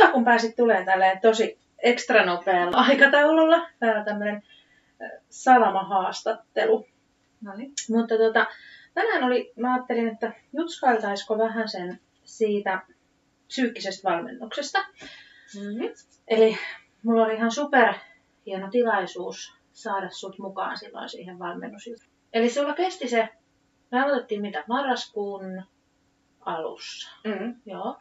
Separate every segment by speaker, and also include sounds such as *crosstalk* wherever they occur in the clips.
Speaker 1: kiva, kun pääsit tulemaan tälleen tosi ekstra nopealla aikataululla. Täällä on tämmöinen salamahaastattelu.
Speaker 2: No niin.
Speaker 1: Mutta tota, tänään oli, mä ajattelin, että jutskailtaisiko vähän sen siitä psyykkisestä valmennuksesta.
Speaker 2: Mm-hmm.
Speaker 1: Eli mulla oli ihan super hieno tilaisuus saada sut mukaan silloin siihen valmennusjuttuun. Eli sulla kesti se, me aloitettiin mitä, marraskuun alussa.
Speaker 2: Mm.
Speaker 1: Joo.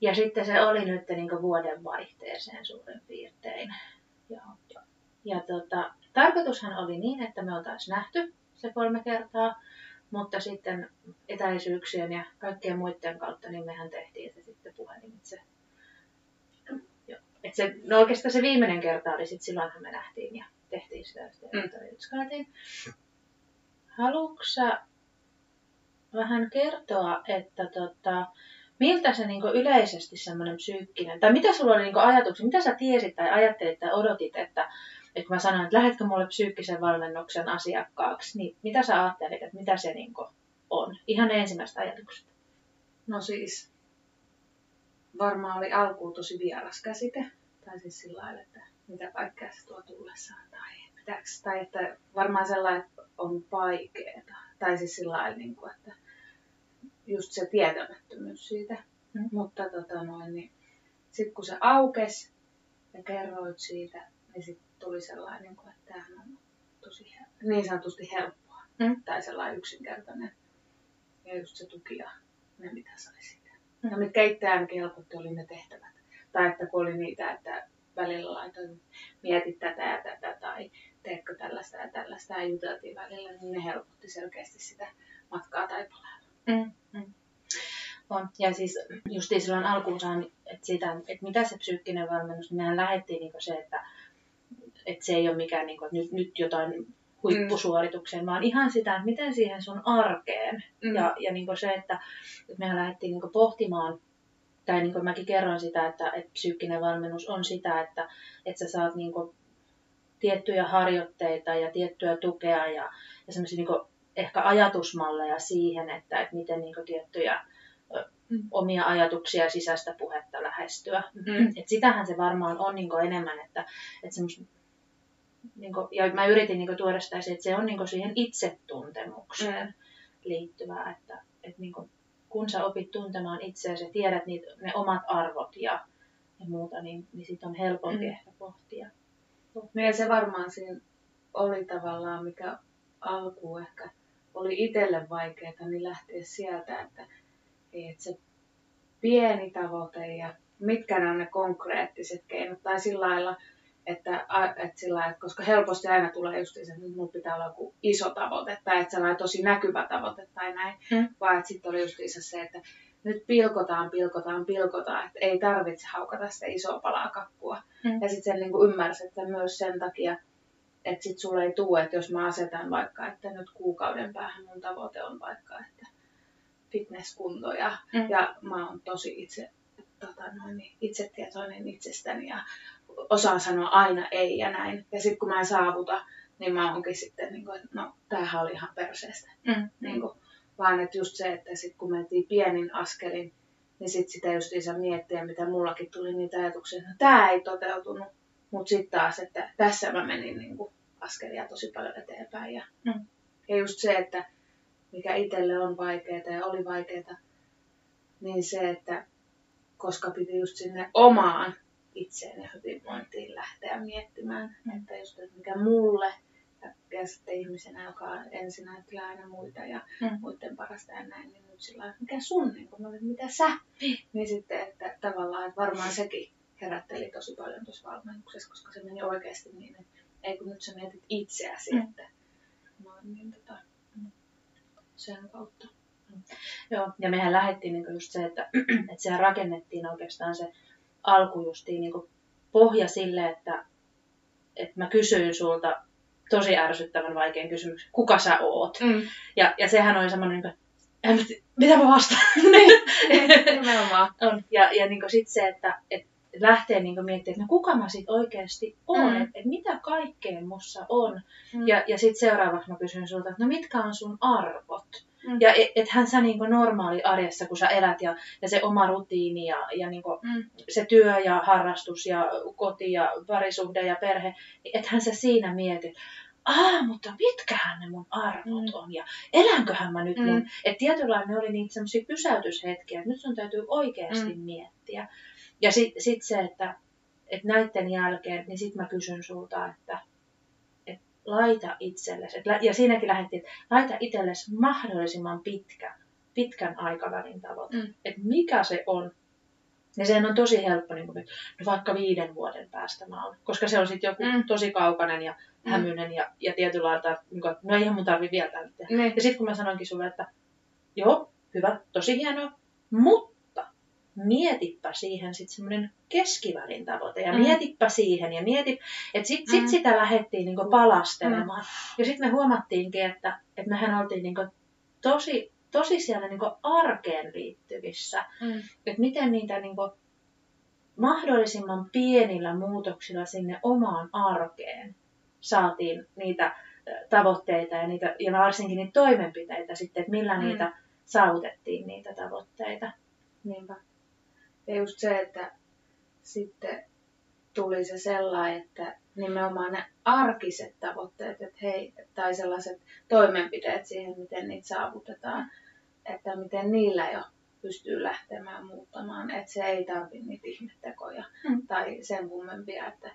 Speaker 1: Ja sitten se oli nyt niin vuoden vaihteeseen suurin piirtein. Ja, ja, ja tota, tarkoitushan oli niin, että me oltaisiin nähty se kolme kertaa, mutta sitten etäisyyksien ja kaikkien muiden kautta, niin mehän tehtiin se sitten puhelimitse. Et se, no oikeastaan se viimeinen kerta oli sitten silloinhan me nähtiin ja tehtiin sitä sitten mm. Haluatko vähän kertoa, että tota, miltä se niin yleisesti semmoinen psyykkinen, tai mitä sulla oli niin ajatuksia, mitä sä tiesit tai ajattelit tai odotit, että, että mä sanoin, että lähetkö mulle psyykkisen valmennuksen asiakkaaksi, niin mitä sä ajattelit, että mitä se niin on? Ihan ensimmäistä ajatuksesta.
Speaker 2: No siis, varmaan oli alkuun tosi vieras käsite, tai siis sillä lailla, että mitä kaikkea se tuo tullessaan, tai, pitääks, tai että varmaan sellainen, että on vaikeaa, tai siis sillä lailla, niin kuin, että just se tietämättömyys siitä. Mm. Mutta tota noin, niin sitten kun se aukesi ja kerroit siitä, niin sitten tuli sellainen, niin kuin, että tämähän on tosi niin sanotusti helppoa. Mm. Tai sellainen yksinkertainen. Ja just se tuki ja ne mitä sai siitä. Mm. Ja mitkä itse ainakin helpotti oli ne tehtävät. Tai että kun oli niitä, että välillä laitoin, mietit tätä ja tätä tai teetkö tällaista ja tällaista ja juteltiin välillä, niin ne helpotti selkeästi sitä matkaa taipaleella.
Speaker 1: Mm, mm. On. Ja siis justiin silloin alkuun saan, että, sitä, että mitä se psyykkinen valmennus, niin mehän lähdettiin niin se, että, että se ei ole mikään niin kuin, että nyt, nyt jotain huippusuoritukseen, mm. vaan ihan sitä, että miten siihen sun arkeen. Mm. Ja, ja niin se, että, että mehän lähdettiin niin pohtimaan, tai niin kuin mäkin kerroin sitä, että, että psyykkinen valmennus on sitä, että, että sä saat niin tiettyjä harjoitteita ja tiettyä tukea ja, ja semmoisia niin ehkä ajatusmalleja siihen, että, että miten niin tiettyjä mm. omia ajatuksia ja sisäistä puhetta lähestyä. Mm. Et sitähän se varmaan on niin enemmän, että, että semmos, niin kuin, ja mä yritin niin tuoda sitä että se on niin siihen itsetuntemukseen mm. liittyvää, että, että niin kuin, kun sä opit tuntemaan itseäsi ja tiedät niitä, ne omat arvot ja, ja muuta, niin, niin sit on helpompi mm. ehkä pohtia.
Speaker 2: No ja se varmaan siinä oli tavallaan, mikä alkuun ehkä oli itselle vaikeaa, niin lähteä sieltä, että, että se pieni tavoite ja mitkä ne on ne konkreettiset keinot. Tai sillä lailla, että, että, sillä lailla, että koska helposti aina tulee just se, että nyt pitää olla joku iso tavoite tai että sellainen tosi näkyvä tavoite tai näin. Hmm. Vaan että sitten oli just se, että nyt pilkotaan, pilkotaan, pilkotaan, että ei tarvitse haukata sitä isoa palaa kakkua. Hmm. Ja sitten sen niin ymmärsi, että myös sen takia, että sit sulle ei tule, että jos mä asetan vaikka, että nyt kuukauden päähän mun tavoite on vaikka, että fitnesskunto ja, mm. ja mä oon tosi itse, tota noin, itsetietoinen itsestäni ja osaan sanoa aina ei ja näin. Ja sitten kun mä en saavuta, niin mä oonkin sitten, niin kuin, että no tämähän oli ihan perseestä. Mm. Niin kuin, vaan että just se, että sitten kun mentiin pienin askelin, niin sitten sitä just saa miettiä, mitä mullakin tuli niitä ajatuksia, että no, tämä ei toteutunut. Mutta sitten taas, että tässä mä menin niin kuin, askelia tosi paljon eteenpäin. Ja, mm. ja just se, että mikä itselle on vaikeaa ja oli vaikeaa, niin se, että koska piti just sinne omaan itseen ja hyvinvointiin lähteä miettimään, mm. että just että mikä mulle ja sitten ihmisenä, joka ensin ajattelee aina muita ja mm. muiden parasta ja näin, niin nyt sillä mikä sun, niin kun olet, mitä sä, mm. niin sitten, että tavallaan, että varmaan sekin herätteli tosi paljon tuossa valmennuksessa, koska se meni oikeasti niin, että ei kun nyt sä mietit itseäsi, mm. että no, niin tota, sen kautta.
Speaker 1: Mm. Joo, ja mehän lähdettiin niin just se, että, *clears throat* että sehän rakennettiin oikeastaan se alku justiin niin pohja sille, että, että mä kysyin sulta tosi ärsyttävän vaikean kysymyksen, kuka sä oot? Mm. Ja, ja sehän oli semmoinen, niin kuin, mitä mä vastaan? *laughs*
Speaker 2: Niin, *laughs* nimenomaan.
Speaker 1: on. Ja, ja niin sitten se, että, että lähtee niin miettimään, että no kuka mä sitten oikeasti olen, mm. että et mitä kaikkea mussa on. Mm. Ja, ja sitten seuraavaksi mä kysyn sulta, että no mitkä on sun arvot? Mm. Ja et, ethän sä niin normaali arjessa, kun sä elät ja, ja se oma rutiini ja, ja niin mm. se työ ja harrastus ja koti ja parisuhde ja perhe, niin ethän sä siinä mieti, ah, mutta mitkähän ne mun arvot mm. on ja elänköhän mä nyt mm. mun. Että tietynlailla ne oli niitä semmoisia pysäytyshetkiä, että nyt sun täytyy oikeasti mm. miettiä. Ja sitten sit se, että, että näiden jälkeen, niin sitten mä kysyn sulta, että, että laita itsellesi, että, ja siinäkin lähdettiin, että laita itsellesi mahdollisimman pitkä, pitkän aikavälin tavoite. Mm. Että mikä se on, ja sehän on tosi helppo, niin kuin, no vaikka viiden vuoden päästä mä olen, koska se on sitten joku mm. tosi kaukainen ja mm. hämyinen ja, ja tietyllä lailla, niin kuin, no eihän mun tarvi vielä täyttää. Mm. Ja sitten kun mä sanoinkin sulle, että joo, hyvä, tosi hienoa, mutta mietipä siihen sitten semmoinen keskivälin tavoite ja mm. mietipä siihen ja mieti, että sitten sit mm. sitä lähdettiin niin palastelemaan. Mm. Ja sitten me huomattiinkin, että, että mehän oltiin niin tosi tosi siellä niin arkeen liittyvissä. Mm. Että miten niitä niin kuin, mahdollisimman pienillä muutoksilla sinne omaan arkeen saatiin niitä tavoitteita ja, niitä, ja varsinkin niitä toimenpiteitä sitten, että millä mm. niitä saavutettiin niitä tavoitteita.
Speaker 2: Niinpä. Ja just se, että sitten tuli se sellainen, että nimenomaan ne arkiset tavoitteet, että hei, tai sellaiset toimenpiteet siihen, miten niitä saavutetaan, että miten niillä jo pystyy lähtemään muuttamaan, että se ei tarvi niitä ihmettekoja mm. tai sen kummempia, että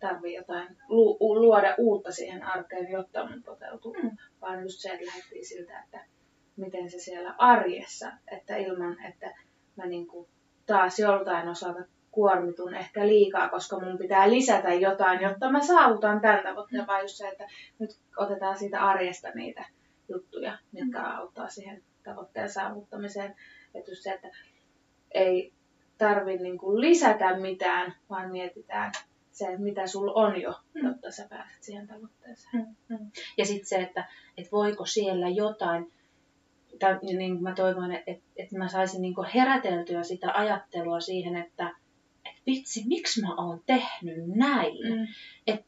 Speaker 2: tarvii jotain lu- luoda uutta siihen arkeen, jotta on toteutuu, mm. vaan just se, että lähdettiin siltä, että miten se siellä arjessa, että ilman, että mä niinku taas joltain osalta kuormitun ehkä liikaa, koska mun pitää lisätä jotain, jotta mä saavutan tämän tavoitteen, mm. vaan just se, että nyt otetaan siitä arjesta niitä juttuja, mitkä mm. auttaa siihen tavoitteen saavuttamiseen. Että just se, että ei tarvi niin kuin lisätä mitään, vaan mietitään se, mitä sulla on jo, mm. jotta sä pääset siihen tavoitteeseen.
Speaker 1: Mm. Ja sitten se, että, että voiko siellä jotain, tai niin mä toivon, että, että mä saisin niin heräteltyä sitä ajattelua siihen, että, että vitsi, miksi mä oon tehnyt näin. Mm. Että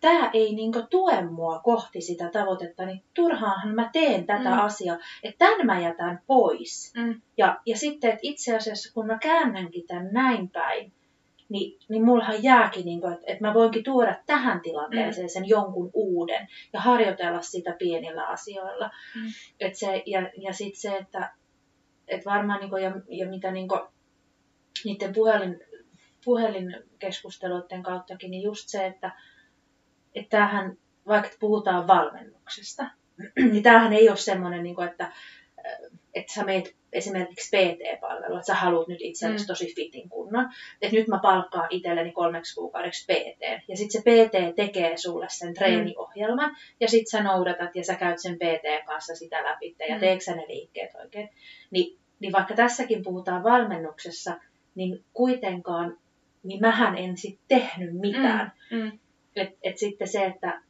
Speaker 1: tämä ei niin tue mua kohti sitä tavoitetta, niin turhaanhan mä teen tätä mm. asiaa, että tämän mä jätän pois. Mm. Ja, ja sitten, että itse asiassa kun mä käännänkin tämän näin päin, niin, niin mullahan jääkin, niin kuin, että, että mä voinkin tuoda tähän tilanteeseen mm. sen jonkun uuden ja harjoitella sitä pienillä asioilla. Mm. Et se, ja ja sitten se, että, että varmaan, niin kuin, ja, ja mitä niin kuin, niiden puhelin, puhelinkeskusteluiden kauttakin, niin just se, että, että tämähän, vaikka puhutaan valmennuksesta, *clears throat* niin tämähän ei ole semmoinen, niin että, äh, että sä meet esimerkiksi PT-palvelu, että sä haluat nyt itsellesi mm. tosi fitin kunnon, että nyt mä palkkaan itselleni kolmeksi kuukaudeksi PT, ja sitten se PT tekee sulle sen treeniohjelman, mm. ja sitten sä noudatat ja sä käyt sen PT kanssa sitä läpi, ja mm. teekö sä ne liikkeet oikein. Ni, niin vaikka tässäkin puhutaan valmennuksessa, niin kuitenkaan, niin mähän en sitten tehnyt mitään. Mm. Mm. Et, et sitten se, että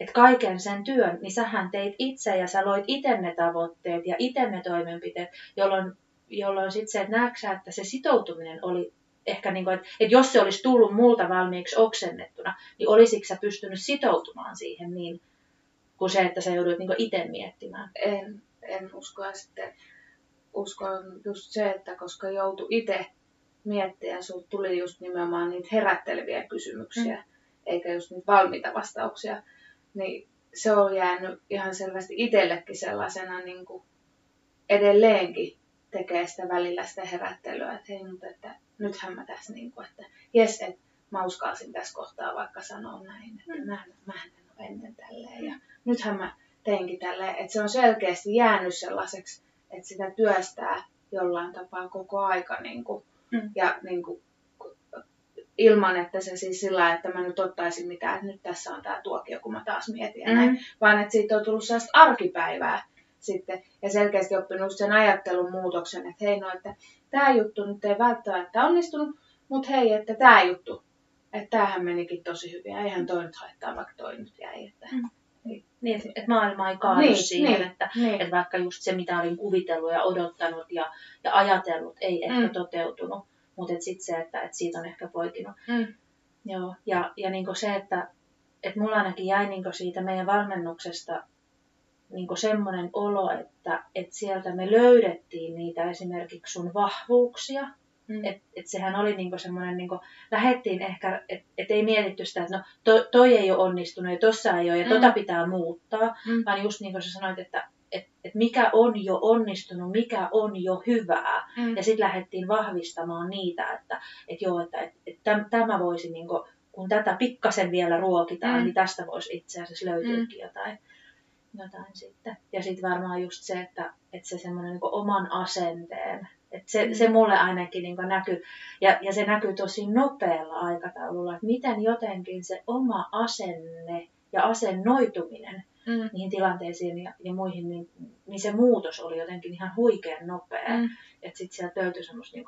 Speaker 1: et kaiken sen työn, niin sähän teit itse ja sä loit itse ne tavoitteet ja itse ne toimenpiteet, jolloin, jolloin sitten se, että näetkö että se sitoutuminen oli ehkä niin kuin, että, että jos se olisi tullut multa valmiiksi oksennettuna, niin olisiko sä pystynyt sitoutumaan siihen niin, kuin se, että sä joudut niin itse miettimään?
Speaker 2: En, en usko. Sitten uskon just se, että koska joutu itse miettiä, sinulle tuli just nimenomaan niitä herätteleviä kysymyksiä, mm eikä just niitä valmiita vastauksia, niin se on jäänyt ihan selvästi itsellekin sellaisena niin kuin edelleenkin tekee sitä välillä sitä herättelyä, että hei, mutta että nythän mä tässä niin kuin, että jes, että mä uskalsin tässä kohtaa vaikka sanoa näin, että mm. mä, mä en ole ennen tälleen ja nythän mä teinkin tälleen, että se on selkeästi jäänyt sellaiseksi, että sitä työstää jollain tapaa koko aika niin kuin, mm. ja niin kuin, ilman, että se siis sillä että mä nyt ottaisin mitään, että nyt tässä on tämä tuokio, kun mä taas mietin ja näin, mm. vaan että siitä on tullut sellaista arkipäivää sitten ja selkeästi oppinut sen ajattelun muutoksen, että hei no, että tämä juttu nyt ei välttämättä onnistunut, mutta hei, että tämä juttu, että tämähän menikin tosi hyvin ja eihän toi nyt haittaa, vaikka toi nyt jäi. Että, mm.
Speaker 1: Niin, että maailma ei kaadu niin, siihen, niin, että, niin. että vaikka just se, mitä olin kuvitellut ja odottanut ja, ja ajatellut, ei ehkä mm. toteutunut. Mutta sitten se, että et siitä on ehkä poikinut. Mm. Joo, ja, ja niinku se, että et mulla ainakin jäi niinku siitä meidän valmennuksesta niin semmoinen olo, että, että sieltä me löydettiin niitä esimerkiksi sun vahvuuksia. Mm. Että et sehän oli niinku semmoinen, niinku, lähettiin ehkä, että et ei mietitty sitä, että no to, toi ei ole onnistunut ja tossa ei ole ja tota mm. tota pitää muuttaa, mm. vaan just niin kuin sä sanoit, että et, et mikä on jo onnistunut, mikä on jo hyvää. Mm. Ja sitten lähdettiin vahvistamaan niitä, että et joo, että et, et tämä voisi, niinku, kun tätä pikkasen vielä ruokitaan, mm. niin tästä voisi itse asiassa löytyykin mm. jotain jotain sitten. Ja sitten varmaan just se, että, että se semmoinen niin oman asenteen, että se, mm. se mulle ainakin niin näkyy, ja, ja se näkyy tosi nopealla aikataululla, että miten jotenkin se oma asenne ja asennoituminen mm. niihin tilanteisiin ja, ja muihin, niin, niin se muutos oli jotenkin ihan huikean nopea. Mm. Että sitten sieltä löytyi semmoista niin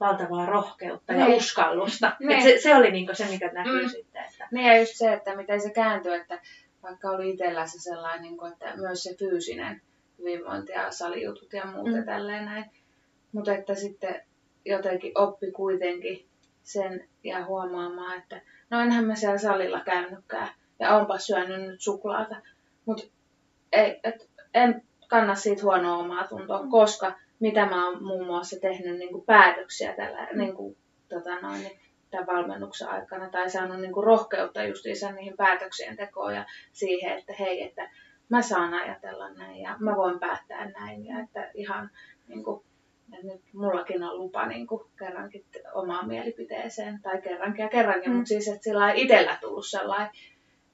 Speaker 1: valtavaa rohkeutta niin. ja uskallusta. Niin. se, se oli niin se, mikä näkyy mm. sitten. Että...
Speaker 2: Niin ja just se, että miten se kääntyi, että vaikka oli itsellä se sellainen, niin kuin, että myös se fyysinen hyvinvointi ja salijutut ja muut mm. tälleen näin. Mutta että sitten jotenkin oppi kuitenkin sen ja huomaamaan, että no enhän mä siellä salilla käynytkään ja onpa syönyt nyt suklaata. Mutta en kanna siitä huonoa omaa tuntoa, mm. koska mitä mä oon muun muassa tehnyt niin kuin päätöksiä tällä, mm. niin kuin, tota noin, niin tämän valmennuksen aikana tai saanut niin kuin rohkeutta justiinsa niihin päätöksien tekoon ja siihen, että hei, että mä saan ajatella näin ja mä voin päättää näin ja että ihan niin kuin, että nyt mullakin on lupa niin kuin kerrankin omaan mielipiteeseen tai kerrankin ja kerrankin, mm. mutta siis että sillä ei itsellä tullut sellainen,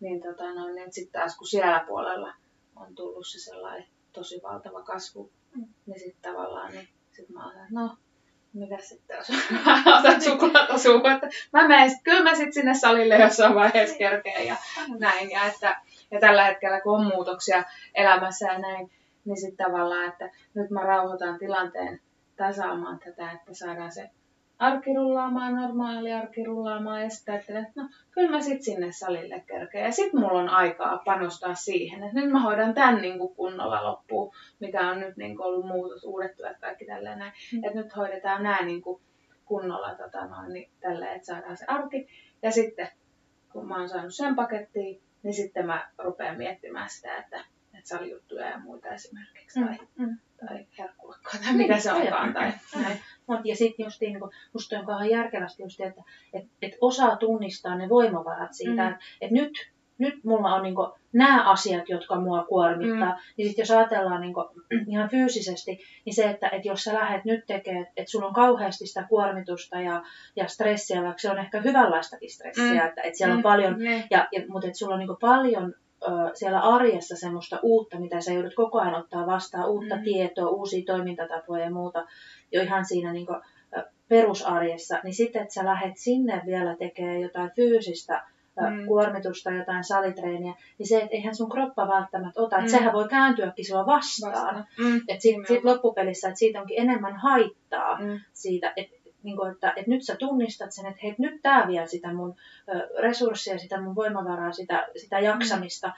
Speaker 2: niin, tota, no, niin sitten taas kun siellä puolella on tullut se sellainen tosi valtava kasvu, mm. niin sitten tavallaan niin sit mä olen, no mitä sitten jos *laughs* otan suklaata suuhun, että mä menen, kyllä mä sitten sinne salille jossain vaiheessa kerkeen ja näin. Ja, että, ja tällä hetkellä kun on muutoksia elämässä ja näin, niin sitten tavallaan, että nyt mä rauhoitan tilanteen tasaamaan tätä, että saadaan se arki rullaamaan, normaali arki rullaamaan ja sitten ajattelen, että no kyllä mä sitten sinne salille kerkeen. Ja sitten mulla on aikaa panostaa siihen, että nyt mä hoidan tämän niin kuin kunnolla loppuun, mikä on nyt niin kuin ollut muutos, uudet työt, kaikki tälleen näin. Mm. Että nyt hoidetaan nämä niin kuin kunnolla tota noin, niin tälleen, että saadaan se arki. Ja sitten kun mä oon saanut sen pakettiin, niin sitten mä rupean miettimään sitä, että, että salijuttuja ja muita esimerkiksi. Tai, mm. mm tai herkkulakkoa tai niin, mitä se onkaan. Tai, näin.
Speaker 1: Ja sitten just niin kuin, musta on kauhean järkevästi just, että et, et osaa tunnistaa ne voimavarat siitä, mm. että et nyt, nyt mulla on niin kuin, nämä asiat, jotka mua kuormittaa. Mm. Niin sitten jos ajatellaan niin kuin, *clears throat* ihan fyysisesti, niin se, että et jos sä lähdet nyt tekemään, että sulla on kauheasti sitä kuormitusta ja, ja stressiä, vaikka se on ehkä hyvänlaistakin stressiä, mm. että et siellä on mm. paljon, mm. ja, ja, mutta että sulla on niin kuin, paljon siellä arjessa semmoista uutta, mitä sä joudut koko ajan ottaa vastaan, uutta mm. tietoa, uusia toimintatapoja ja muuta, jo ihan siinä niin kuin, perusarjessa, niin sitten, että sä lähdet sinne vielä tekemään jotain fyysistä mm. kuormitusta, jotain salitreeniä, niin se, että eihän sun kroppa välttämättä ota, että mm. sehän voi kääntyäkin sua vastaan. vastaan. Mm. Että sitten sit loppupelissä, että siitä onkin enemmän haittaa mm. siitä, että niin kuin, että, että nyt sä tunnistat sen, että hei, nyt tämä vie sitä mun resursseja, sitä mun voimavaraa, sitä, sitä jaksamista. Mm.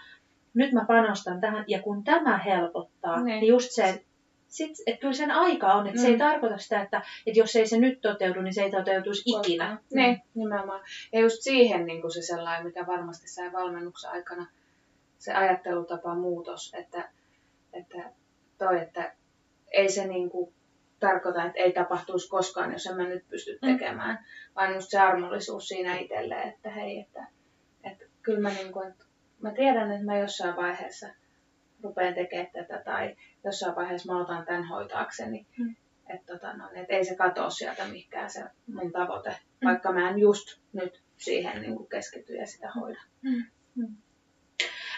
Speaker 1: Nyt mä panostan tähän, ja kun tämä helpottaa, niin, niin just se, sit, että kyllä sen aika on, että mm. se ei mm. tarkoita sitä, että, että jos ei se nyt toteudu, niin se ei toteutuisi ikinä.
Speaker 2: Mm. Niin, nimenomaan. Ja just siihen niin kuin se sellainen, mikä varmasti sai valmennuksen aikana, se ajattelutapa muutos, että, että toi, että ei se niin kuin tarkoita, että ei tapahtuisi koskaan, jos en mä nyt pysty mm. tekemään, mm. vaan just se armollisuus siinä itselleen, että hei, että, että kyllä mä, niin kuin, että mä tiedän, että mä jossain vaiheessa rupean tekemään tätä tai jossain vaiheessa mä otan tämän hoitaakseni. Mm. Että, tota, no, että ei se katoa sieltä mikään se mun tavoite, mm. vaikka mä en just nyt siihen niin kuin keskity ja sitä hoida. Mm. Mm.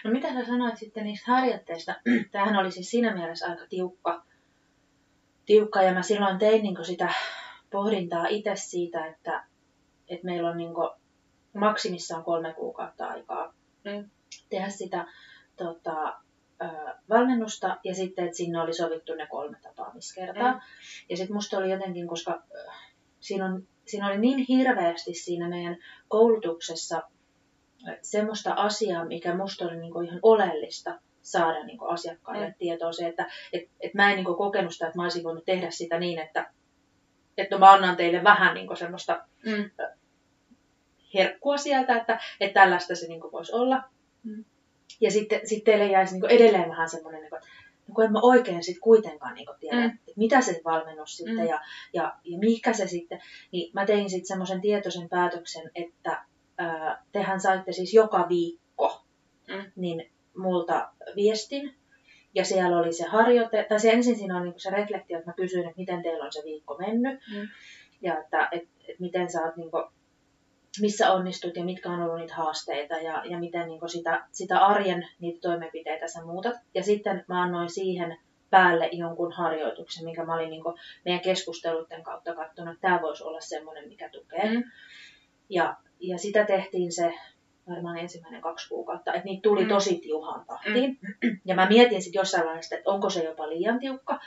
Speaker 1: No mitä sä sanoit sitten niistä harjoitteista? *clears throat* Tämähän oli siis siinä mielessä aika tiukka, tiukka ja mä silloin tein niin sitä pohdintaa itse siitä, että, että meillä on niin maksimissaan kolme kuukautta aikaa mm. tehdä sitä tota, valmennusta ja sitten, että sinne oli sovittu ne kolme tapaamiskertaa. Mm. Ja sitten musta oli jotenkin, koska siinä, on, siinä oli niin hirveästi siinä meidän koulutuksessa semmoista asiaa, mikä musta oli niin ihan oleellista, saada niin asiakkaille mm. tietoa se, että et, et mä en niin kokenut sitä, että mä olisin voinut tehdä sitä niin, että, että no mä annan teille vähän niin semmoista mm. herkkua sieltä, että, että tällaista se niin voisi olla. Mm. Ja sitten sit teille jäisi niin edelleen vähän semmoinen, niin kuin, että no kun en mä oikein sitten kuitenkaan niin tiedä, mm. että mitä se valmennus sitten mm. ja, ja, ja mikä se sitten. Niin mä tein sitten semmoisen tietoisen päätöksen, että ää, tehän saitte siis joka viikko mm. niin multa viestin. Ja siellä oli se harjoite, tai se ensin siinä on niin se reflektio, että mä kysyin, että miten teillä on se viikko mennyt. Mm. Ja että et, et miten sä oot niin kuin, missä onnistut ja mitkä on ollut niitä haasteita ja, ja miten niin sitä, sitä arjen niitä toimenpiteitä sä muutat. Ja sitten mä annoin siihen päälle jonkun harjoituksen, minkä mä olin niin meidän keskusteluiden kautta katsonut, että tämä voisi olla semmoinen, mikä tukee. Mm. Ja, ja sitä tehtiin se varmaan ensimmäinen kaksi kuukautta, että niitä tuli mm. tosi tiuhaan tahtiin. Mm. Ja mä mietin sitten jossain vaiheessa, että onko se jopa liian tiukka.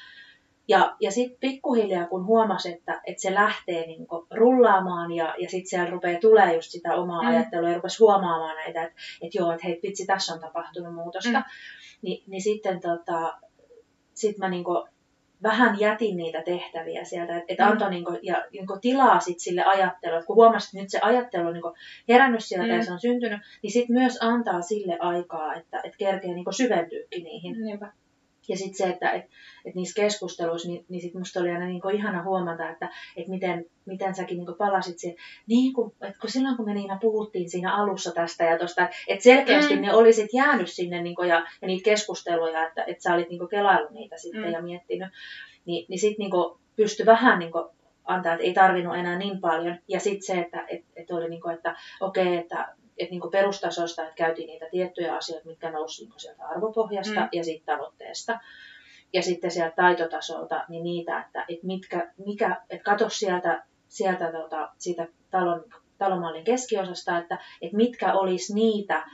Speaker 1: Ja, ja sitten pikkuhiljaa, kun huomasi, että, että se lähtee niin rullaamaan ja, ja sitten siellä rupeaa tulee just sitä omaa mm. ajattelua ja rupesi huomaamaan näitä, että, että joo, että hei vitsi, tässä on tapahtunut muutosta, mm. Ni, niin sitten tota, sit mä niin vähän jätin niitä tehtäviä sieltä, että et mm. antoi niin kuin, ja, niin tilaa sit sille ajattelulle, että kun huomasit, että nyt se ajattelu on niin herännyt sieltä mm. ja se on syntynyt, niin sitten myös antaa sille aikaa, että et kerkee niin syventyykin niihin. Niinpä. Ja sitten se, että et, et niissä keskusteluissa, niin, niin sit musta oli aina niin ihana huomata, että et miten, miten säkin niin palasit siihen. Niin kun, et kun silloin kun me Niina puhuttiin siinä alussa tästä ja tuosta, että selkeästi mm. ne olisit jäänyt sinne niin ja, ja niitä keskusteluja, että et sä olit niin kelaillut niitä sitten mm. ja miettinyt, niin, niin sitten niin pystyi vähän niin antaa, että ei tarvinnut enää niin paljon. Ja sitten se, että et, et oli niin kuin, että okei, okay, että et niin perustasosta, että käytiin niitä tiettyjä asioita, mitkä nousi niin sieltä arvopohjasta mm. ja sitten tavoitteesta. Ja sitten sieltä taitotasolta, niin niitä, että et mitkä, mikä, että katso sieltä, sieltä tota, siitä talon, talomallin keskiosasta, että et mitkä olisi niitä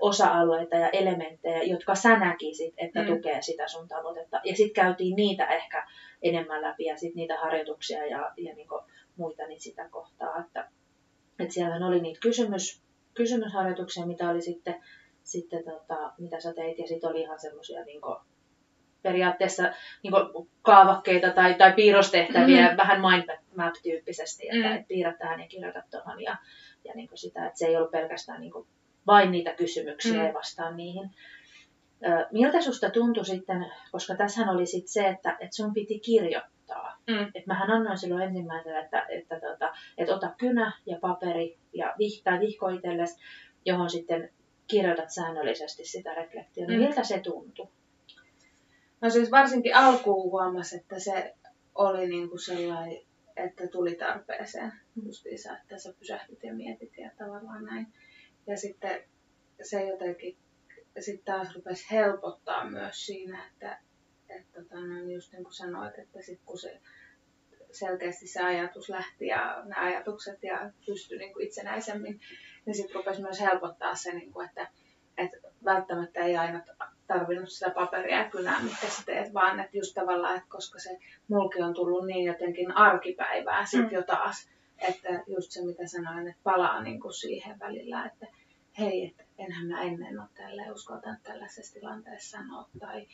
Speaker 1: osa-alueita ja elementtejä, jotka sä näkisit, että mm. tukee sitä sun tavoitetta. Ja sitten käytiin niitä ehkä enemmän läpi ja sitten niitä harjoituksia ja, ja niin muita niin sitä kohtaa. Että, että siellähän oli niitä kysymys, kysymysharjoituksia, mitä oli sitten, sitten tota, mitä sä teit, ja sitten oli ihan semmoisia niin periaatteessa niin kaavakkeita tai, tai piirrostehtäviä, mm. vähän mindmap-tyyppisesti, että mm. et piirretään ja kirjoitat tuohon ja, ja niin sitä, että se ei ollut pelkästään niin vain niitä kysymyksiä mm. ja vastaan niihin. Miltä susta tuntui sitten, koska tässä oli sitten se, että, että sun piti kirjoittaa. Mm. Et mähän annoin silloin ensimmäisenä, että, että, tota, että ota kynä ja paperi ja vihtaa vihko itsellesi, johon sitten kirjoitat säännöllisesti sitä reflektiota. Mm. Miltä se tuntui?
Speaker 2: No siis varsinkin alkuun huomasi, että se oli niinku sellainen, että tuli tarpeeseen justiinsa, että sä pysähdyt ja mietit ja tavallaan näin. Ja sitten se jotenkin sitten taas rupesi helpottaa myös siinä, että, että tota, no, just niin kuin sanoit, että sit kun se selkeästi se ajatus lähti ja ne ajatukset ja pystyi niin kuin itsenäisemmin, niin sitten rupesi myös helpottaa se, niin kuin, että, että välttämättä ei aina tarvinnut sitä paperia ja kynää, mitkä sä teet, vaan että just tavallaan, että koska se mulki on tullut niin jotenkin arkipäivää sitten mm. jo taas, että just se mitä sanoin, että palaa niin kuin siihen välillä, että hei, että enhän mä ennen ole tällä uskaltanut tällaisessa tilanteessa sanoa, tai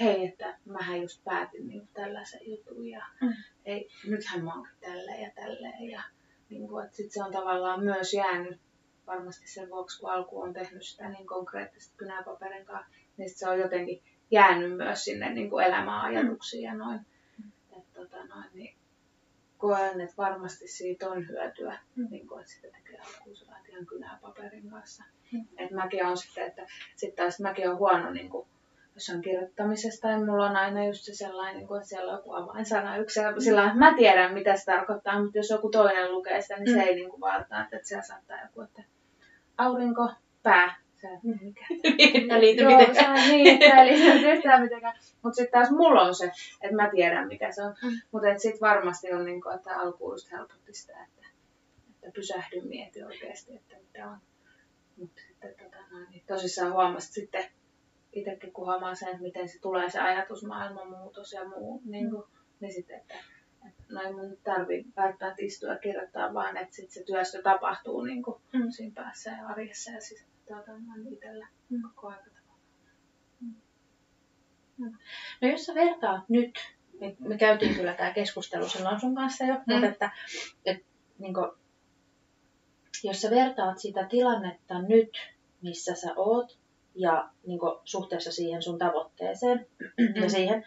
Speaker 2: hei, että mähän just päätin niin tällaisen jutun ja mm. ei, nythän mä oonkin tälleen ja tälleen ja niin kuin, että sit se on tavallaan myös jäänyt varmasti sen vuoksi, kun alku on tehnyt sitä niin konkreettisesti kynäpaperin kanssa, niin se on jotenkin jäänyt myös sinne niin kuin elämäajatuksiin ja noin. Mm. Että, tota, noin niin koen, että varmasti siitä on hyötyä, mm. niin kuin, että sitä tekee alkuun ihan kynää paperin kanssa. Mm. Et mäkin on sitten, että sitten taas mäkin on huono niin kuin, on kirjoittamisesta, ja mulla on aina just se sellainen, että siellä on joku avainsana yksi, ja sillä että mä tiedän, mitä se tarkoittaa, mutta jos joku toinen lukee sitä, niin mm. se ei niin kuin, välttämättä, että siellä saattaa joku, että aurinko, pää, se mikä. *laughs*
Speaker 1: Ei liity mitenkään.
Speaker 2: niin, ei liity yhtään mitenkään. Mutta sitten taas mulla on se, että mä tiedän mikä se on. Mm. Mutta sitten varmasti on niin kuin, että alkuun just helpotti sitä, että, että pysähdy mieti oikeasti, että mitä on. Mutta sitten tota, no, niin tosissaan huomasit sitten itsekin, kun huomaa sen, että miten se tulee se ajatusmaailman muutos ja muu, niin, kuin, niin sitten, että, että no ei mun tarvi välttämättä istua ja kirjoittaa, vaan että sit se työstö tapahtuu niin kuin, mm. siinä päässä ja arjessa ja siis tuota, itsellä mm. koko ajan mm.
Speaker 1: mm. No jos sä vertaat nyt, me, me käytiin kyllä tämä keskustelu silloin sun kanssa jo, mm. mutta että, että niin kuin, jos sä vertaat sitä tilannetta nyt, missä sä oot, ja niin kuin, suhteessa siihen sun tavoitteeseen mm. ja siihen,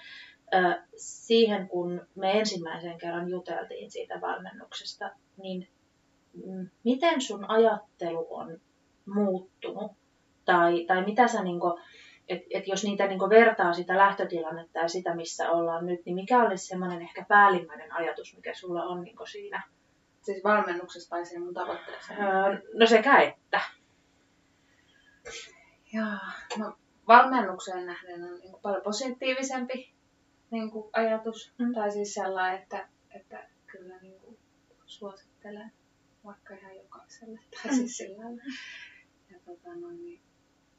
Speaker 1: ö, siihen, kun me ensimmäisen kerran juteltiin siitä valmennuksesta, niin mm, miten sun ajattelu on muuttunut tai, tai mitä sä niin kuin, et, et jos niitä niin vertaa sitä lähtötilannetta ja sitä, missä ollaan nyt, niin mikä olisi semmoinen ehkä päällimmäinen ajatus, mikä sulla on niin siinä?
Speaker 2: Siis valmennuksessa tai siinä mun tavoitteeseen?
Speaker 1: Öö, no sekä että.
Speaker 2: Jaa, no valmennukseen nähden on niin paljon positiivisempi niin kuin ajatus. Mm. Tai siis sellainen, että, että kyllä niin kuin suosittelen vaikka ihan jokaiselle. Tai mm. siis sillä ja tota, noin, niin,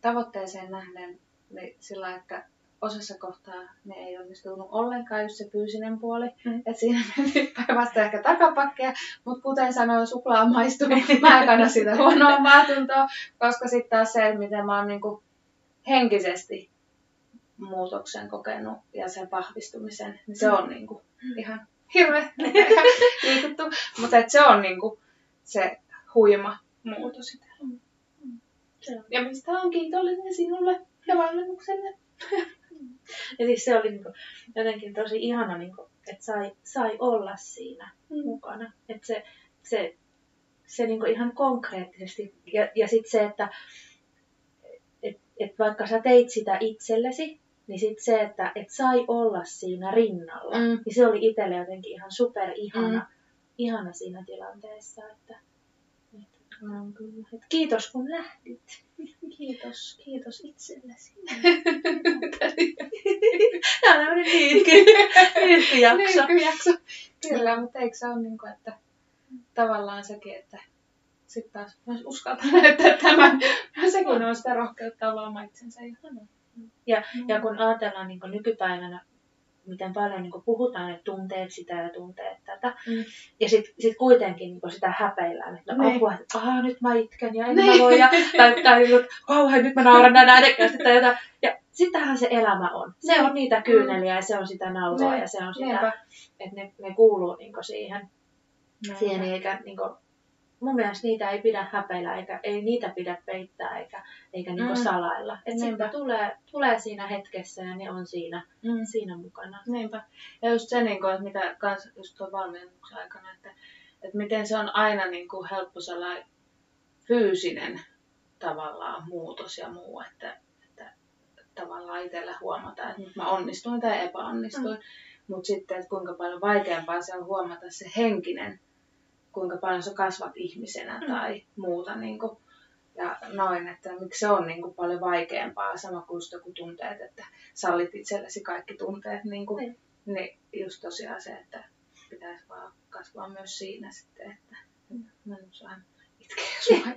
Speaker 2: tavoitteeseen nähden niin sillä että osassa kohtaa ne ei onnistunut ollenkaan, just se fyysinen puoli. Mm. Että siinä *laughs* meni vasta ehkä takapakkeja, mutta kuten sanoin, suklaa maistuu. *laughs* Mä en kanna sitä huonoa maatuntoa, koska sitten taas se, miten mä oon niinku henkisesti muutoksen kokenut ja sen vahvistumisen, niin se on niinku ihan hirveä *laughs* liikuttu. Mutta se on niinku se huima muutos. Mm. Ja mistä on kiitollinen sinulle ja valmennukselle. *laughs*
Speaker 1: ja siis se oli niinku jotenkin tosi ihana, niinku, että sai, sai olla siinä mm. mukana. Että se, se, se niinku ihan konkreettisesti. Ja, ja sitten se, että et, et vaikka sä teit sitä itsellesi, niin sitten se, että et sai olla siinä rinnalla, mm. niin se oli itselle jotenkin ihan super ihana, mm. ihana siinä tilanteessa. Että,
Speaker 2: on kyllä.
Speaker 1: Et kiitos kun lähdit.
Speaker 2: Kiitos, kiitos itsellesi. *laughs*
Speaker 1: Tämä on tämmöinen *laughs* niitky-jakso.
Speaker 2: Niitky-jakso. Kyllä, mutta eikö se ole niin kuin, että tavallaan sekin, että sitten taas myös uskaltaa *laughs* näyttää tämän. Sekin on sitä rohkeutta olla oma itsensä.
Speaker 1: Ja, ja kun ajatellaan niin nykypäivänä miten paljon niin puhutaan, että tunteet sitä ja tunteet tätä. Mm. Ja sitten sit kuitenkin niin sitä häpeillään, että no, apua, että Aha, nyt mä itken ja en niin. mä voi. Ja, tai, tai että kauhean, nyt mä nauran näin äänekkäästi. Tai jotain. Ja sitähän se elämä on. Se on niitä mm. kyyneliä ja se on sitä nauroa ja se on sitä, Niinpä. että ne, ne kuuluu niin siihen. Näinpä. siihen eikä niin kuin, mun mielestä niitä ei pidä häpeillä, eikä ei niitä pidä peittää eikä, eikä niinku mm. salailla. Et sitten tulee, tulee siinä hetkessä ja ne on siinä, mm. siinä mukana.
Speaker 2: Niinpä. Ja just se, niin kuin, että mitä kans just tuon valmennuksen aikana, että, että miten se on aina niin kuin helppo sellainen fyysinen tavallaan muutos ja muu, että, itsellä huomata, että nyt mä onnistuin tai epäonnistuin. Mm. Mutta sitten, että kuinka paljon vaikeampaa se on huomata se henkinen kuinka paljon sä kasvat ihmisenä mm. tai muuta. Niin kuin, ja noin, että miksi se on niin kuin paljon vaikeampaa, sama kuin just joku tunteet, että sallit itsellesi kaikki tunteet. Niin, kuin, mm. niin just tosiaan se, että pitäisi vaan kasvaa myös siinä sitten, että mm. mä nyt saan itkeä, jos *laughs* mä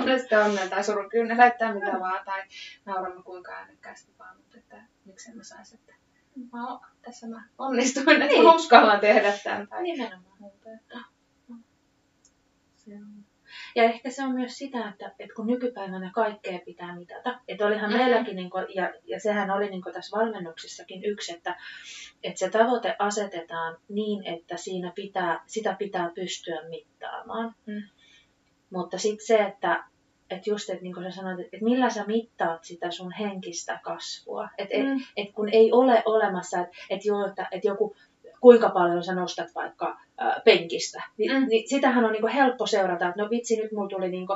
Speaker 2: niin. on sitten onnea tai surukyynelä tai mitä mm. vaan, tai nauramme kuinka äänekkäästi että miksen mä saisi, että mä tässä mä onnistuin, että niin. mä uskallan tehdä tämän. Tai
Speaker 1: Nimenomaan. Muuta, että ja ehkä se on myös sitä, että, että kun nykypäivänä kaikkea pitää mitata, että olihan mm-hmm. meilläkin, niin kuin, ja, ja sehän oli niin kuin tässä valmennuksissakin yksi, että, että se tavoite asetetaan niin, että siinä pitää, sitä pitää pystyä mittaamaan. Mm. Mutta sitten se, että, että just, että niin kuin sä sanoit, että millä sä mittaat sitä sun henkistä kasvua. Että mm. et, et kun ei ole olemassa, että et, jo, että, että joku kuinka paljon sä nostat vaikka penkistä. Ni, mm. niin sitähän on niinku helppo seurata, että no vitsi, nyt mulla tuli niinku,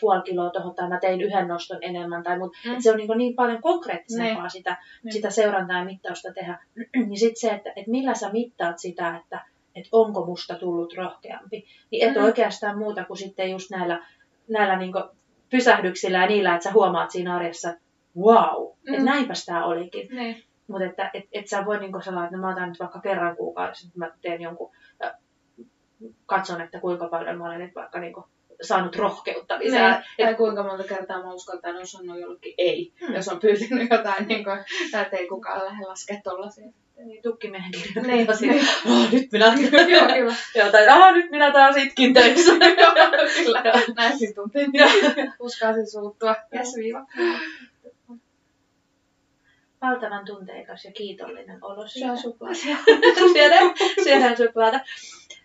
Speaker 1: puoli kiloa tuohon tai mä tein yhden noston enemmän. Tai mut, mm. se on niinku niin paljon konkreettisempaa ne. sitä, ne. sitä seurantaa ja mittausta tehdä. *clears throat* niin sitten se, että, että millä sä mittaat sitä, että, että onko musta tullut rohkeampi, niin et mm. oikeastaan muuta kuin sitten just näillä, näillä niinku pysähdyksillä ja niillä, että sä huomaat siinä arjessa, wow, mm. että näinpäs tämä olikin. Ne. Mutta että et, et sä voi niinku sanoa, että no mä otan nyt vaikka kerran kuukaudessa, että mä teen jonkun, äh, katson, että kuinka paljon mä olen nyt vaikka niinku saanut rohkeutta lisää.
Speaker 2: Niin. tai kuinka monta kertaa mä uskaltan sanoa jollekin ei, hmm. jos on pyytänyt jotain, niin kuin, että ei kukaan lähde laskea tollasia.
Speaker 1: Niin, tukkimiehen niin. *laughs* oh, nyt minä, *laughs* joo, kyllä. joo, tai oh, nyt minä taas itkin töissä. *laughs*
Speaker 2: kyllä, näin siis tuntuu. Uskalsin suuttua. Yes, viiva
Speaker 1: valtavan tunteikas ja kiitollinen olo.
Speaker 2: Se on suklaata.
Speaker 1: syödään, syödään suklaata.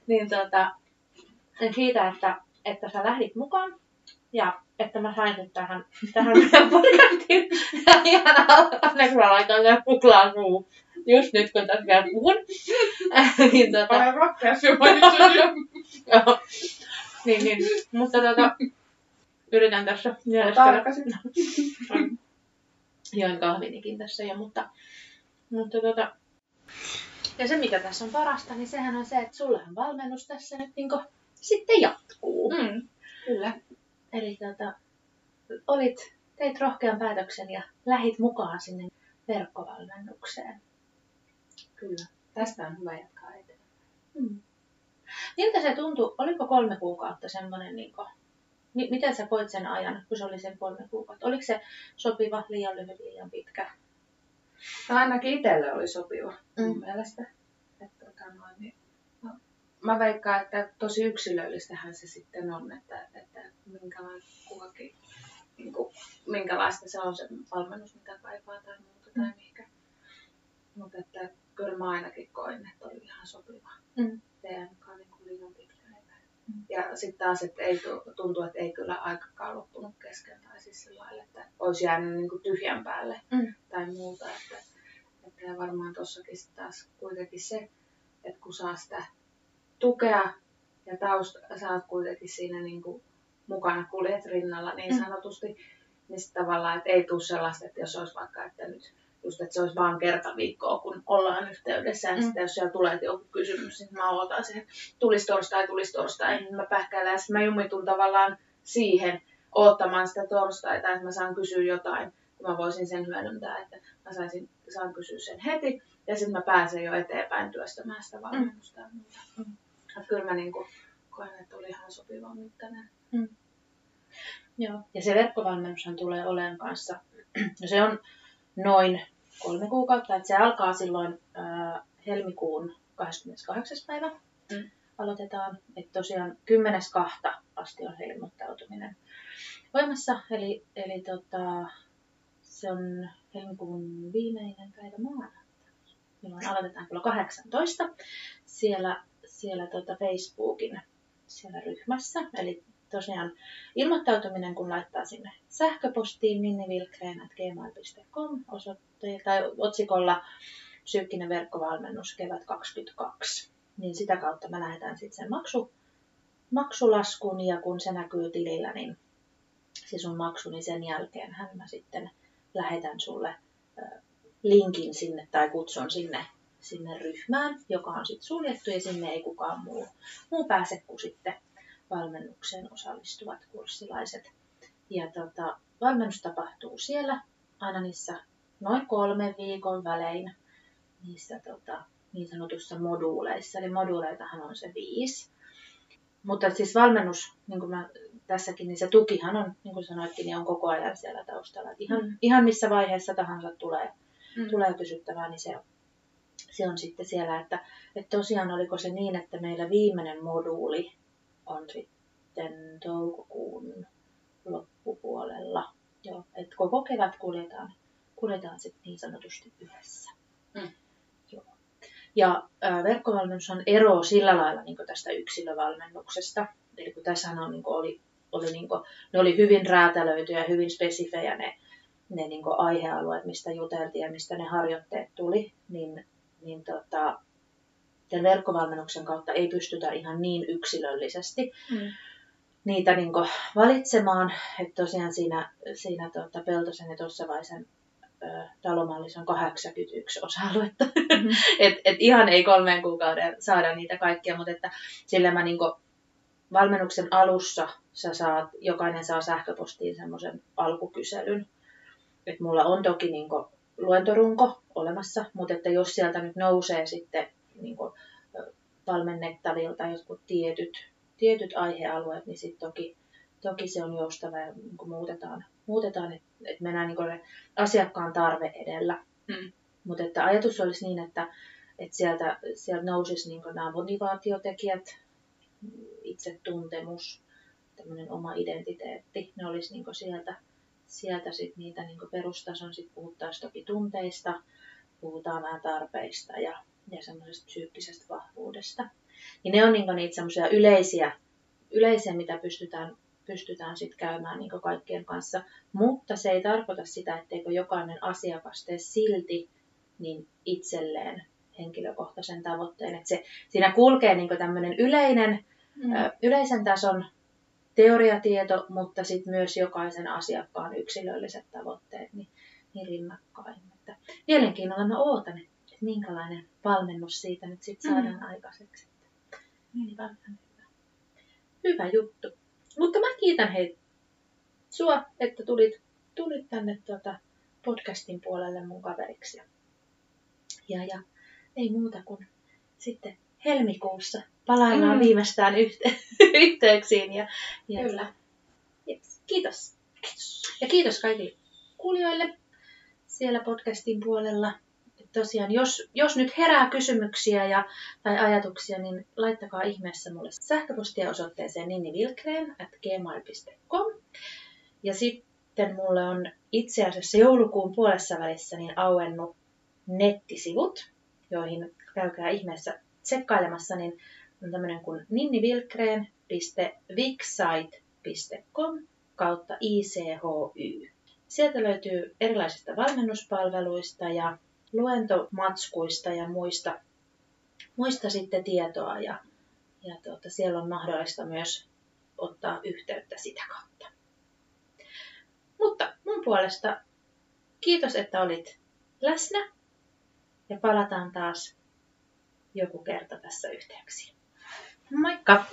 Speaker 1: Niin tota, siitä, että, että sä lähdit mukaan Ja että mä sain nyt tähän, tähän meidän podcastiin ihan anteeksi mä laitan vielä kuklaa suu. Just nyt kun tässä puhun. niin, tota,
Speaker 2: Olen rohkeasti jo
Speaker 1: Joo. niin, niin. Mutta tota, yritän tässä järjestellä. Join kahvinikin tässä jo, mutta, mutta tota, ja se mikä tässä on parasta, niin sehän on se, että sullahan valmennus tässä nyt niin sitten jatkuu.
Speaker 2: Mm, kyllä.
Speaker 1: Eli tota, olit, teit rohkean päätöksen ja lähit mukaan sinne verkkovalmennukseen.
Speaker 2: Kyllä. Tästä on hyvä jatkaa eteenpäin.
Speaker 1: Hmm. Miltä se tuntui? Oliko kolme kuukautta semmoinen, niin kuin, mi- miten sä koit sen ajan, kun se oli sen kolme kuukautta? Oliko se sopiva, liian lyhyt, liian pitkä?
Speaker 2: No ainakin itselle oli sopiva
Speaker 1: Mm.
Speaker 2: mun mielestä. Että, tota, noin, niin, no, mä veikkaan, että tosi yksilöllistähän se sitten on, että, että minkälaista kukakin, niin kuin, minkälaista se on se valmennus, mitä kaipaa tai muuta tai mihinkä. Mutta että kyllä mä ainakin koin, että oli ihan sopiva.
Speaker 1: Mm.
Speaker 2: Ei ainakaan niin liian pitkä. eikä-
Speaker 1: Mm.
Speaker 2: Ja sitten taas, että ei, tu- tuntuu, että ei kyllä aikakaan loppunut kesken tai siis sillä lailla, että olisi jäänyt niin kuin tyhjän päälle
Speaker 1: Mm.
Speaker 2: tai muuta. Että, että varmaan tuossakin taas kuitenkin se, että kun saa sitä tukea ja tausta, saat kuitenkin siinä niin kuin mukana kuljet rinnalla niin
Speaker 1: Mm.
Speaker 2: sanotusti, niin sit tavallaan, että ei tule sellaista, että jos olisi vaikka, että nyt just, että se olisi vaan kerta viikkoa, kun ollaan yhteydessä, ja
Speaker 1: Mm.
Speaker 2: sitten jos siellä tulee joku kysymys, niin mä odotan sen, tulisi torstai, tulisi torstai, niin mä pähkäilen, ja sitten mä jumitun tavallaan siihen odottamaan sitä torstaita, että mä saan kysyä jotain, kun mä voisin sen hyödyntää, että mä saisin, saan kysyä sen heti, ja sitten mä pääsen jo eteenpäin työstämään sitä valmennusta ja muuta.
Speaker 1: Mm.
Speaker 2: Kyllä mä niin kuin, koen, että oli ihan sopiva mittainen.
Speaker 1: Joo. Ja se verkkovalmennushan tulee olemaan kanssa, *clears throat* no se on noin kolme kuukautta, että se alkaa silloin ää, helmikuun 28. päivä.
Speaker 2: Mm.
Speaker 1: Aloitetaan, että tosiaan 10.2. asti on se ilmoittautuminen voimassa, eli, eli tota, se on helmikuun viimeinen päivä maanantai, jolloin aloitetaan kello 18 siellä, siellä tota Facebookin siellä ryhmässä, eli tosiaan ilmoittautuminen, kun laittaa sinne sähköpostiin minnivilkreen.gmail.com osoitteella tai otsikolla psyykkinen verkkovalmennus kevät 22, niin sitä kautta mä lähetän sitten sen maksu, maksulaskun ja kun se näkyy tilillä, niin se sun maksu, niin sen jälkeen hän mä sitten lähetän sulle linkin sinne tai kutsun sinne, sinne ryhmään, joka on sitten suljettu ja sinne ei kukaan muu, muu pääse kuin sitten valmennukseen osallistuvat kurssilaiset. Ja tota, valmennus tapahtuu siellä aina niissä noin kolmen viikon välein niissä tota, niin sanotussa moduuleissa. Eli moduuleitahan on se viisi. Mutta siis valmennus, niin kuin mä tässäkin, niin se tukihan on, niin kuin sanoitkin, niin on koko ajan siellä taustalla. Et ihan,
Speaker 2: Mm.
Speaker 1: ihan missä vaiheessa tahansa tulee,
Speaker 2: Mm.
Speaker 1: tulee kysyttävää, niin se on, se on sitten siellä. Että, että tosiaan oliko se niin, että meillä viimeinen moduuli on sitten toukokuun loppupuolella. Joo, että koko kevät kuljetaan, kuljetaan sitten niin sanotusti yhdessä.
Speaker 2: Mm.
Speaker 1: Joo. Ja ää, verkkovalmennus on ero sillä lailla niin tästä yksilövalmennuksesta. Eli kun tässä on, niin oli, oli, niin kuin, ne oli hyvin räätälöityjä ja hyvin spesifejä ne, ne niin aihealueet, mistä juteltiin ja mistä ne harjoitteet tuli, niin, niin tota, tämän verkkovalmennuksen kautta ei pystytä ihan niin yksilöllisesti
Speaker 2: Mm.
Speaker 1: niitä niin valitsemaan. Että tosiaan siinä, siinä tota Peltosen ja Tossavaisen talomallissa on 81 osa-aluetta.
Speaker 2: Mhm. *laughs*
Speaker 1: et, et ihan ei kolmeen kuukauden saada niitä kaikkia, mutta että sillä mä niin valmennuksen alussa sä saat, jokainen saa sähköpostiin semmoisen alkukyselyn. Et mulla on toki niin luentorunko olemassa, mutta että jos sieltä nyt nousee sitten niin valmennettavilta jotkut tietyt, tietyt aihealueet, niin sitten toki, toki se on joustava ja niin muutetaan, muutetaan että et mennään niin asiakkaan tarve edellä.
Speaker 2: Mm.
Speaker 1: Mutta että ajatus olisi niin, että, että sieltä, sieltä nousisi niin nämä motivaatiotekijät, itsetuntemus, tämmöinen oma identiteetti, ne olisi niin sieltä, sieltä sit niitä niin perustason, sit puhuttaisiin toki tunteista, puhutaan vähän tarpeista ja, ja semmoisesta psyykkisestä vahvuudesta. Niin ne on niin niitä semmoisia yleisiä, yleisiä, mitä pystytään pystytään sitten käymään niin kaikkien kanssa. Mutta se ei tarkoita sitä, etteikö jokainen asiakas tee silti niin itselleen henkilökohtaisen tavoitteen. Et se, siinä kulkee niin tämmöinen yleinen, mm. ö, yleisen tason teoriatieto, mutta sitten myös jokaisen asiakkaan yksilölliset tavoitteet niin, niin rinnakkain. Että mielenkiinnolla mä ootan, että minkälainen valmennus siitä nyt sitten saadaan mm. aikaiseksi. Niin hyvä. hyvä juttu. Mutta mä kiitän hei sua, että tulit, tulit tänne tuota podcastin puolelle mun kaveriksi. Ja, ja ei muuta kuin sitten helmikuussa palaillaan mm. viimeistään yhte- *laughs* yhteyksiin. Ja, ja
Speaker 2: Kyllä.
Speaker 1: Yes. Kiitos. Kiitos. Ja kiitos kaikille kuulijoille siellä podcastin puolella. Tosiaan, jos, jos nyt herää kysymyksiä ja, tai ajatuksia, niin laittakaa ihmeessä mulle sähköpostia osoitteeseen ninnivilkreen.gmail.com Ja sitten mulle on itse asiassa joulukuun puolessa välissä niin auennut nettisivut, joihin käykää ihmeessä tsekkailemassa, niin on tämmöinen kuin ninnivilkreen.wixsite.com kautta ICHY. Sieltä löytyy erilaisista valmennuspalveluista ja luentomatskuista ja muista, muista sitten tietoa ja, ja tuota, siellä on mahdollista myös ottaa yhteyttä sitä kautta. Mutta mun puolesta kiitos, että olit läsnä ja palataan taas joku kerta tässä yhteyksiin. Moikka!